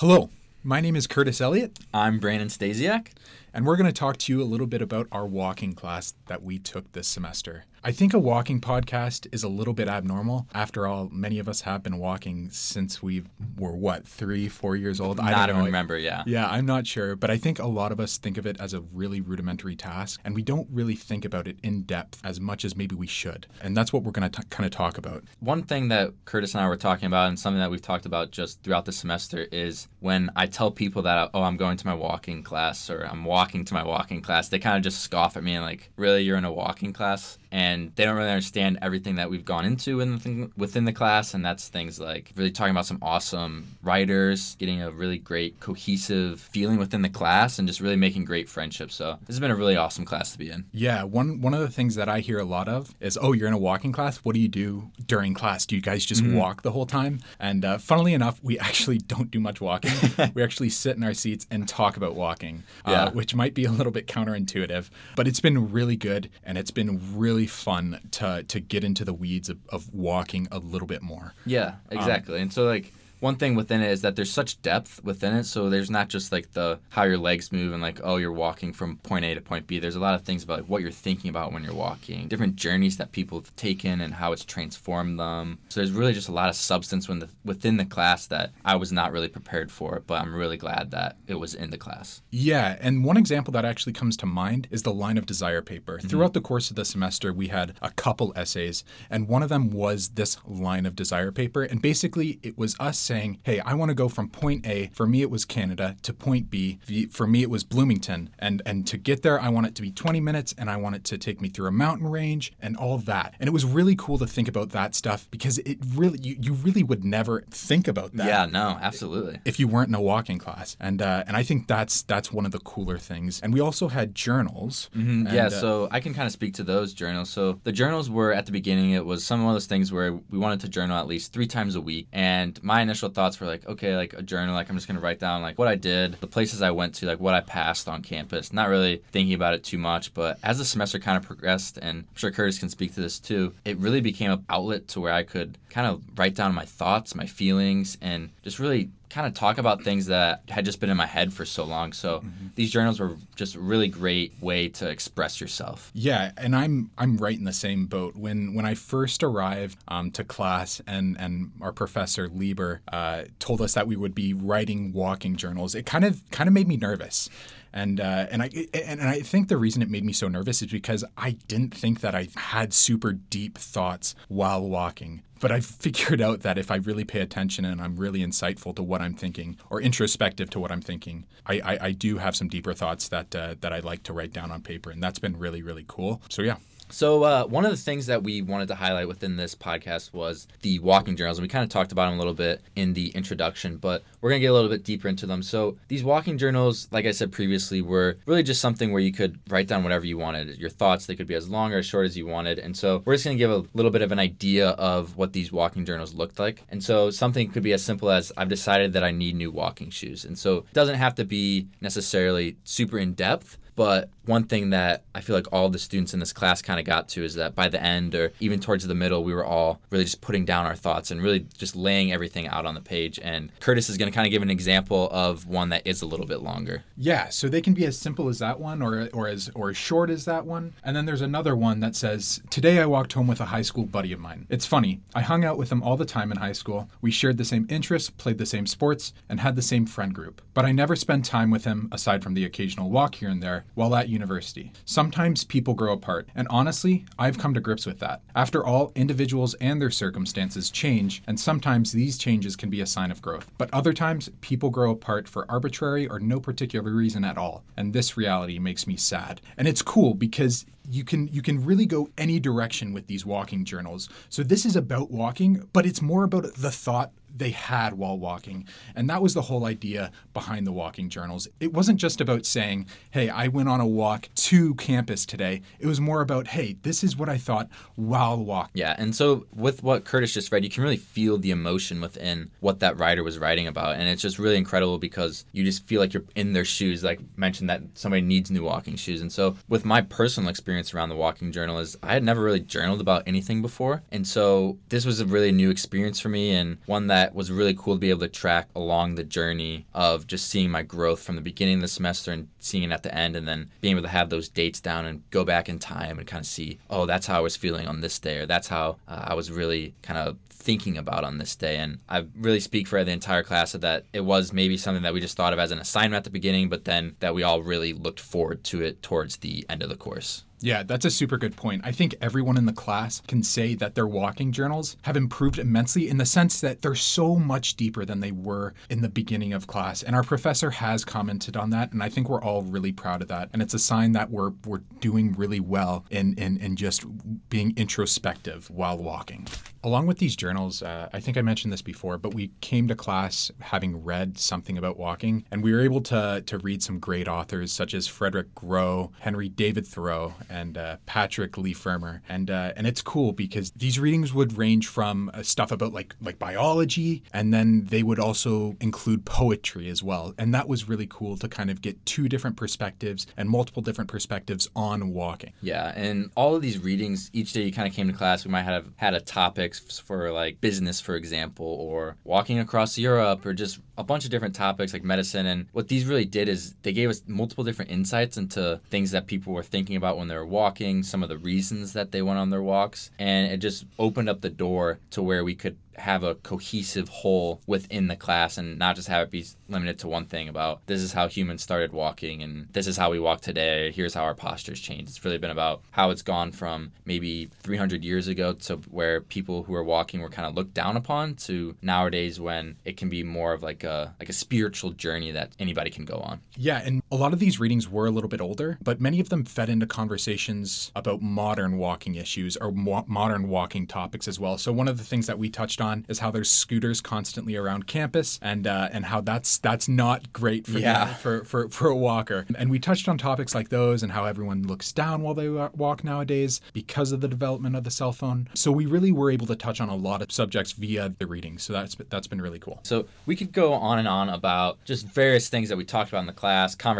Hello, my name is Curtis Elliott, I'm Brandon Stasiak. And we're going to talk to you a little bit about our walking class that we took this semester. I think a walking podcast is a little bit abnormal. After all, many of us have been walking since we were, what, three, four years old? Not don't know. remember, yeah. Yeah, I'm not sure, but I think a lot of us think of it as a really rudimentary task, and we don't really think about it in depth as much as maybe we should. And that's what we're going to kind of talk about. One thing that Curtis and I were talking about, and something that we've talked about just throughout the semester, is when I tell people that, oh, I'm going to my walking class or I'm walking to my walking class, they kind of just scoff at me and, like, really, you're in a walking class? And they don't really understand everything that we've gone into in the, within the class. And that's things like really talking about some awesome writers, getting a really great cohesive feeling within the class, and just really making great friendships. So this has been a really awesome class to be in. Yeah, one one of the things that I hear a lot of is, "Oh, you're in a walking class. What do you do during class? Do you guys just walk the whole time?" And uh, funnily enough, we actually don't do much walking. we actually sit in our seats and talk about walking, uh, which might be a little bit counterintuitive, but it's been really good and it's been really fun to to get into the weeds of, of walking a little bit more. Yeah, exactly. Um, and so like one thing within it is that there's such depth within it. So there's not just like the how your legs move and like oh you're walking from point A to point B. There's a lot of things about like, what you're thinking about when you're walking, different journeys that people have taken and how it's transformed them. So there's really just a lot of substance within the, within the class that I was not really prepared for, but I'm really glad that it was in the class. Yeah, and one example that actually comes to mind is the line of desire paper. Mm-hmm. Throughout the course of the semester, we had a couple essays, and one of them was this line of desire paper. And basically, it was us saying, hey, I want to go from point A, for me it was Canada, to point B, for me it was Bloomington. And, and to get there, I want it to be 20 minutes, and I want it to take me through a mountain range and all that. And it was really cool to think about that stuff because it really, you, you really would never think about that Yeah, no, absolutely. if you weren't in a walking class. And uh, and I think that's that's one of the cooler things. And we also had journals. Mm, yeah, And, uh, so I can kind of speak to those journals. So the journals were at the beginning, it was some of those things where we wanted to journal at least three times a week. And my initial thoughts were like, okay, like a journal, like I'm just gonna write down like what I did, the places I went to, like what I passed on campus. Not really thinking about it too much, but as the semester kind of progressed, and I'm sure Curtis can speak to this too, it really became an outlet to where I could kind of write down my thoughts, my feelings, and just really kind of talk about things that had just been in my head for so long. So these journals were just a really great way to express yourself. Yeah, and I'm I'm right in the same boat. When when I first arrived um, to class, and and our professor Lieber uh, told us that we would be writing walking journals, it kind of kind of made me nervous. And uh, and I and, I think the reason it made me so nervous is because I didn't think that I had super deep thoughts while walking. But I figured out that if I really pay attention and I'm really insightful to what I'm thinking or introspective to what I'm thinking, I, I, I do have some deeper thoughts that uh, that I like to write down on paper, and that's been really really cool. So yeah, So uh, one of the things that we wanted to highlight within this podcast was the walking journals, and we kind of talked about them a little bit in the introduction, but we're gonna get a little bit deeper into them. So these walking journals, like I said previously, were really just something where you could write down whatever you wanted. Your thoughts, they could be as long or as short as you wanted. And so we're just gonna give a little bit of an idea of what these walking journals looked like. And so something could be as simple as I've decided that I need new walking shoes. And so it doesn't have to be necessarily super in depth. But one thing that I feel like all the students in this class kind of got to is that by the end or even towards the middle, we were all really just putting down our thoughts and really just laying everything out on the page. And Curtis is going to kind of give an example of one that is a little bit longer. Yeah, so they can be as simple as that one or or as or as short as that one. And then there's another one that says, "Today I walked home with a high school buddy of mine. It's funny. I hung out with him all the time in high school. We shared the same interests, played the same sports, and had the same friend group. But I never spent time with him aside from the occasional walk here and there while at university. Sometimes people grow apart, and honestly, I've come to grips with that. After all, individuals and their circumstances change, and sometimes these changes can be a sign of growth. But other times, people grow apart for arbitrary or no particular reason at all, and this reality makes me sad. And it's cool because you can you can really go any direction with these walking journals. So this is about walking, but it's more about the thought they had while walking. And that was the whole idea behind the walking journals. It wasn't just about saying, hey, I went on a walk to campus today. It was more about, hey, this is what I thought while walking. Yeah, and so with what Curtis just read, you can really feel the emotion within what that writer was writing about, and it's just really incredible because you just feel like you're in their shoes. Like mentioned that somebody needs new walking shoes, and so with my personal experience around the walking journal is I had never really journaled about anything before, and so this was a really new experience for me and one that that was really cool to be able to track along the journey of just seeing my growth from the beginning of the semester and seeing it at the end, and then being able to have those dates down and go back in time and kind of see, oh, that's how I was feeling on this day, or that's how uh, I was really kind of thinking about on this day. And I really speak for the entire class that it was maybe something that we just thought of as an assignment at the beginning, but then that we all really looked forward to it towards the end of the course. Yeah, that's a super good point. I think everyone in the class can say that their walking journals have improved immensely in the sense that they're so much deeper than they were in the beginning of class. And our professor has commented on that, and I think we're all really proud of that. And it's a sign that we're we're doing really well in in, in just being introspective while walking. Along with these journals, uh, I think I mentioned this before, but we came to class having read something about walking, and we were able to to read some great authors such as Frédéric Gros, Henry David Thoreau, and uh, Patrick Leigh Fermor, and uh, and it's cool because these readings would range from uh, stuff about like like biology, and then they would also include poetry as well, and that was really cool to kind of get two different perspectives and multiple different perspectives on walking. Yeah, and all of these readings, each day you kind of came to class, we might have had a topic for like business, for example, or walking across Europe, or just a bunch of different topics like medicine. And what these really did is they gave us multiple different insights into things that people were thinking about when they were walking, some of the reasons that they went on their walks. And it just opened up the door to where we could have a cohesive whole within the class and not just have it be limited to one thing about this is how humans started walking and this is how we walk today. Here's how our postures changed. It's really been about how it's gone from maybe 300 years ago to where people who are walking were kind of looked down upon to nowadays when it can be more of like a like a spiritual journey that anybody can go on. Yeah, and a lot of these readings were a little bit older, but many of them fed into conversations about modern walking issues or mo- modern walking topics as well. So one of the things that we touched on is how there's scooters constantly around campus and uh, and how that's that's not great for, yeah. the, for, for for a walker. And we touched on topics like those and how everyone looks down while they walk nowadays because of the development of the cell phone. So we really were able to touch on a lot of subjects via the reading. So that's that's been really cool. So we could go on and on about just various things that we talked about in the class, conversations,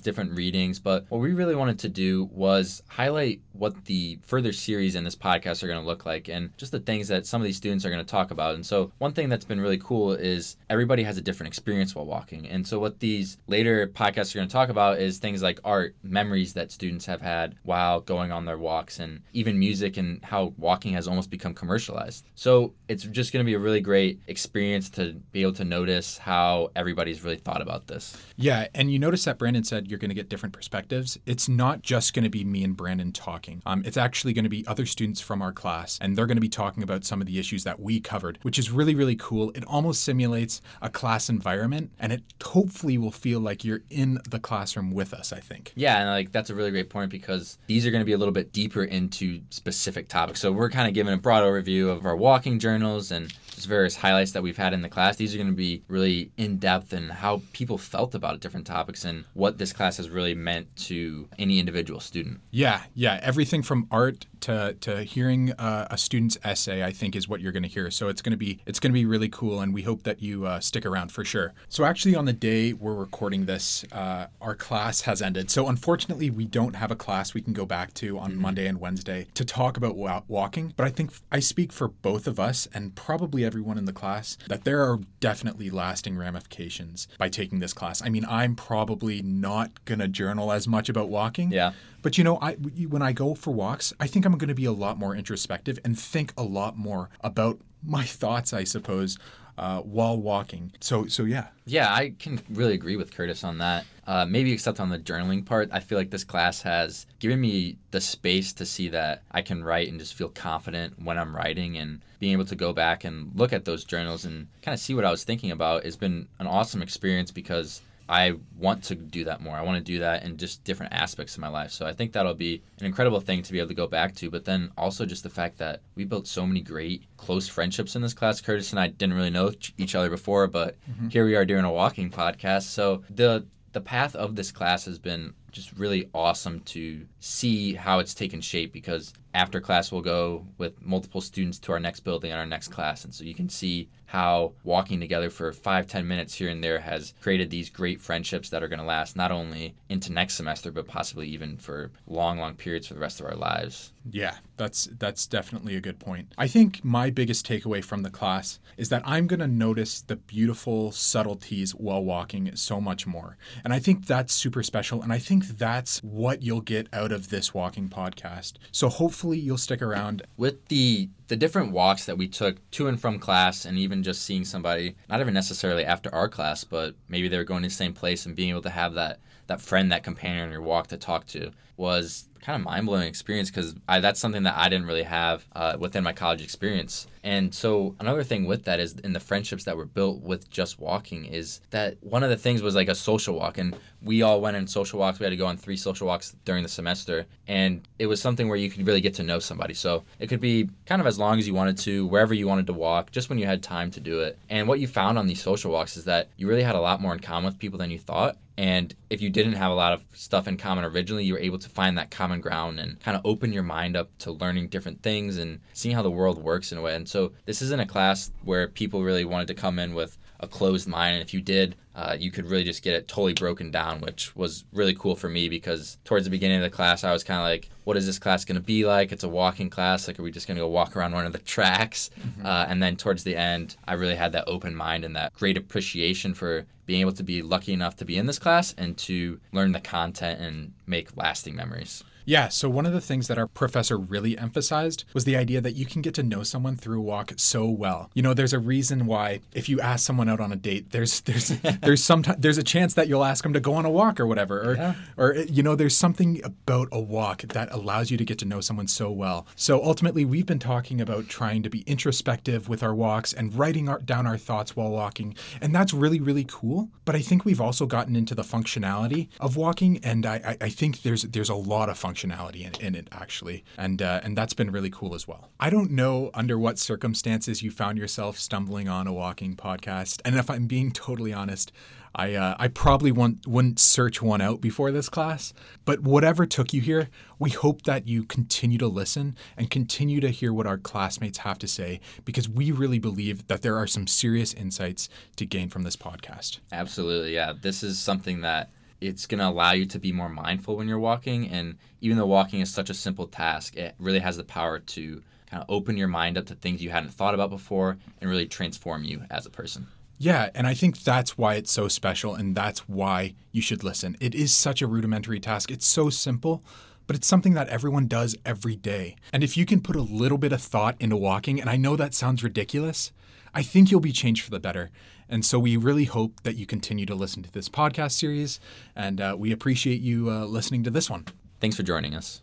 different readings, but what we really wanted to do was highlight what the further series in this podcast are going to look like and just the things that some of these students are going to talk about. And so, one thing that's been really cool is everybody has a different experience while walking. And so, what these later podcasts are going to talk about is things like art, memories that students have had while going on their walks, and even music and how walking has almost become commercialized. So, it's just going to be a really great experience to be able to notice how everybody's really thought about this. Yeah. And you notice that Brandon said you're going to get different perspectives. It's not just going to be me and Brandon talking, um, it's actually going to be other students from our class, and they're going to be talking about some of the issues that we covered, which is really, really cool. It almost simulates a class environment and it hopefully will feel like you're in the classroom with us, I think. Yeah, and like that's a really great point because these are going to be a little bit deeper into specific topics. So we're kind of giving a broad overview of our walking journals and just various highlights that we've had in the class. These are going to be really in depth and how people felt about different topics and what this class has really meant to any individual student. Yeah, yeah. Everything from art to, to hearing uh, a student's essay, I think, is what you're going to hear. So it's going to be it's going to be really cool, and we hope that you uh, stick around for sure. So actually, on the day we're recording this, uh, our class has ended. So unfortunately, we don't have a class we can go back to on mm-hmm. Monday and Wednesday to talk about wa- walking. But I think I speak for both of us and probably everyone in the class that there are definitely lasting ramifications by taking this class. I mean, I'm probably not gonna journal as much about walking. Yeah. But you know, I when I go for walks, I think I'm going to be a lot more introspective and think a lot more about my thoughts, I suppose, uh, while walking. So, so yeah. Yeah, I can really agree with Curtis on that. Uh, maybe except on the journaling part, I feel like this class has given me the space to see that I can write and just feel confident when I'm writing, and being able to go back and look at those journals and kind of see what I was thinking about has been an awesome experience because I want to do that more. I want to do that in just different aspects of my life. So I think that'll be an incredible thing to be able to go back to. But then also just the fact that we built so many great close friendships in this class. Curtis and I didn't really know each other before, but mm-hmm. here we are doing a walking podcast. So the the path of this class has been just really awesome to see how it's taken shape because after class we'll go with multiple students to our next building and our next class. And so you can see how walking together for five ten minutes here and there has created these great friendships that are going to last not only into next semester but possibly even for long long periods for the rest of our lives. Yeah that's that's definitely a good point. I think my biggest takeaway from the class is that i'm going to notice the beautiful subtleties while walking so much more. And i think that's super special and i think that's what you'll get out of this walking podcast. So hopefully you'll stick around. With the the different walks that we took to and from class and even just seeing somebody not even necessarily after our class but maybe they were going to the same place and being able to have that that friend that companion on your walk to talk to was kind of mind-blowing experience because that's something that i didn't really have uh, within my college experience. And so another thing with that is in the friendships that were built with just walking is that one of the things was like a social walk. And we all went on social walks. We had to go on three social walks during the semester. And it was something where you could really get to know somebody. So it could be kind of as long as you wanted to wherever you wanted to walk just when you had time to do it. And what you found on these social walks is that you really had a lot more in common with people than you thought and if you didn't have a lot of stuff in common originally, you were able to find that common ground and kind of open your mind up to learning different things and seeing how the world works in a way. And so this isn't a class where people really wanted to come in with a closed mind. And if you did, uh, you could really just get it totally broken down, which was really cool for me because towards the beginning of the class, I was kind of like, what is this class going to be like? It's a walking class. Like, are we just going to go walk around one of the tracks? Mm-hmm. Uh, and then towards the end, I really had that open mind and that great appreciation for being able to be lucky enough to be in this class and to learn the content and make lasting memories. Yeah, so one of the things that our professor really emphasized was the idea that you can get to know someone through a walk so well. You know, there's a reason why if you ask someone out on a date, there's there's there's some there's a chance that you'll ask them to go on a walk or whatever, or yeah. or you know, there's something about a walk that allows you to get to know someone so well. So ultimately, we've been talking about trying to be introspective with our walks and writing our, down our thoughts while walking, and that's really really cool. But I think we've also gotten into the functionality of walking, and I I, I think there's there's a lot of function functionality in, in it actually, and uh, and that's been really cool as well. I don't know under what circumstances you found yourself stumbling on a walking podcast, and if I'm being totally honest, I uh, I probably won't, wouldn't search one out before this class. But whatever took you here, we hope that you continue to listen and continue to hear what our classmates have to say because we really believe that there are some serious insights to gain from this podcast. Absolutely, yeah. This is something that it's going to allow you to be more mindful when you're walking. And even though walking is such a simple task, it really has the power to kind of open your mind up to things you hadn't thought about before and really transform you as a person. Yeah, and I think that's why it's so special and that's why you should listen. It is such a rudimentary task. It's so simple, but it's something that everyone does every day. And if you can put a little bit of thought into walking, and I know that sounds ridiculous, I think you'll be changed for the better. And so we really hope that you continue to listen to this podcast series, and uh, we appreciate you uh, listening to this one. Thanks for joining us.